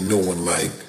No one like.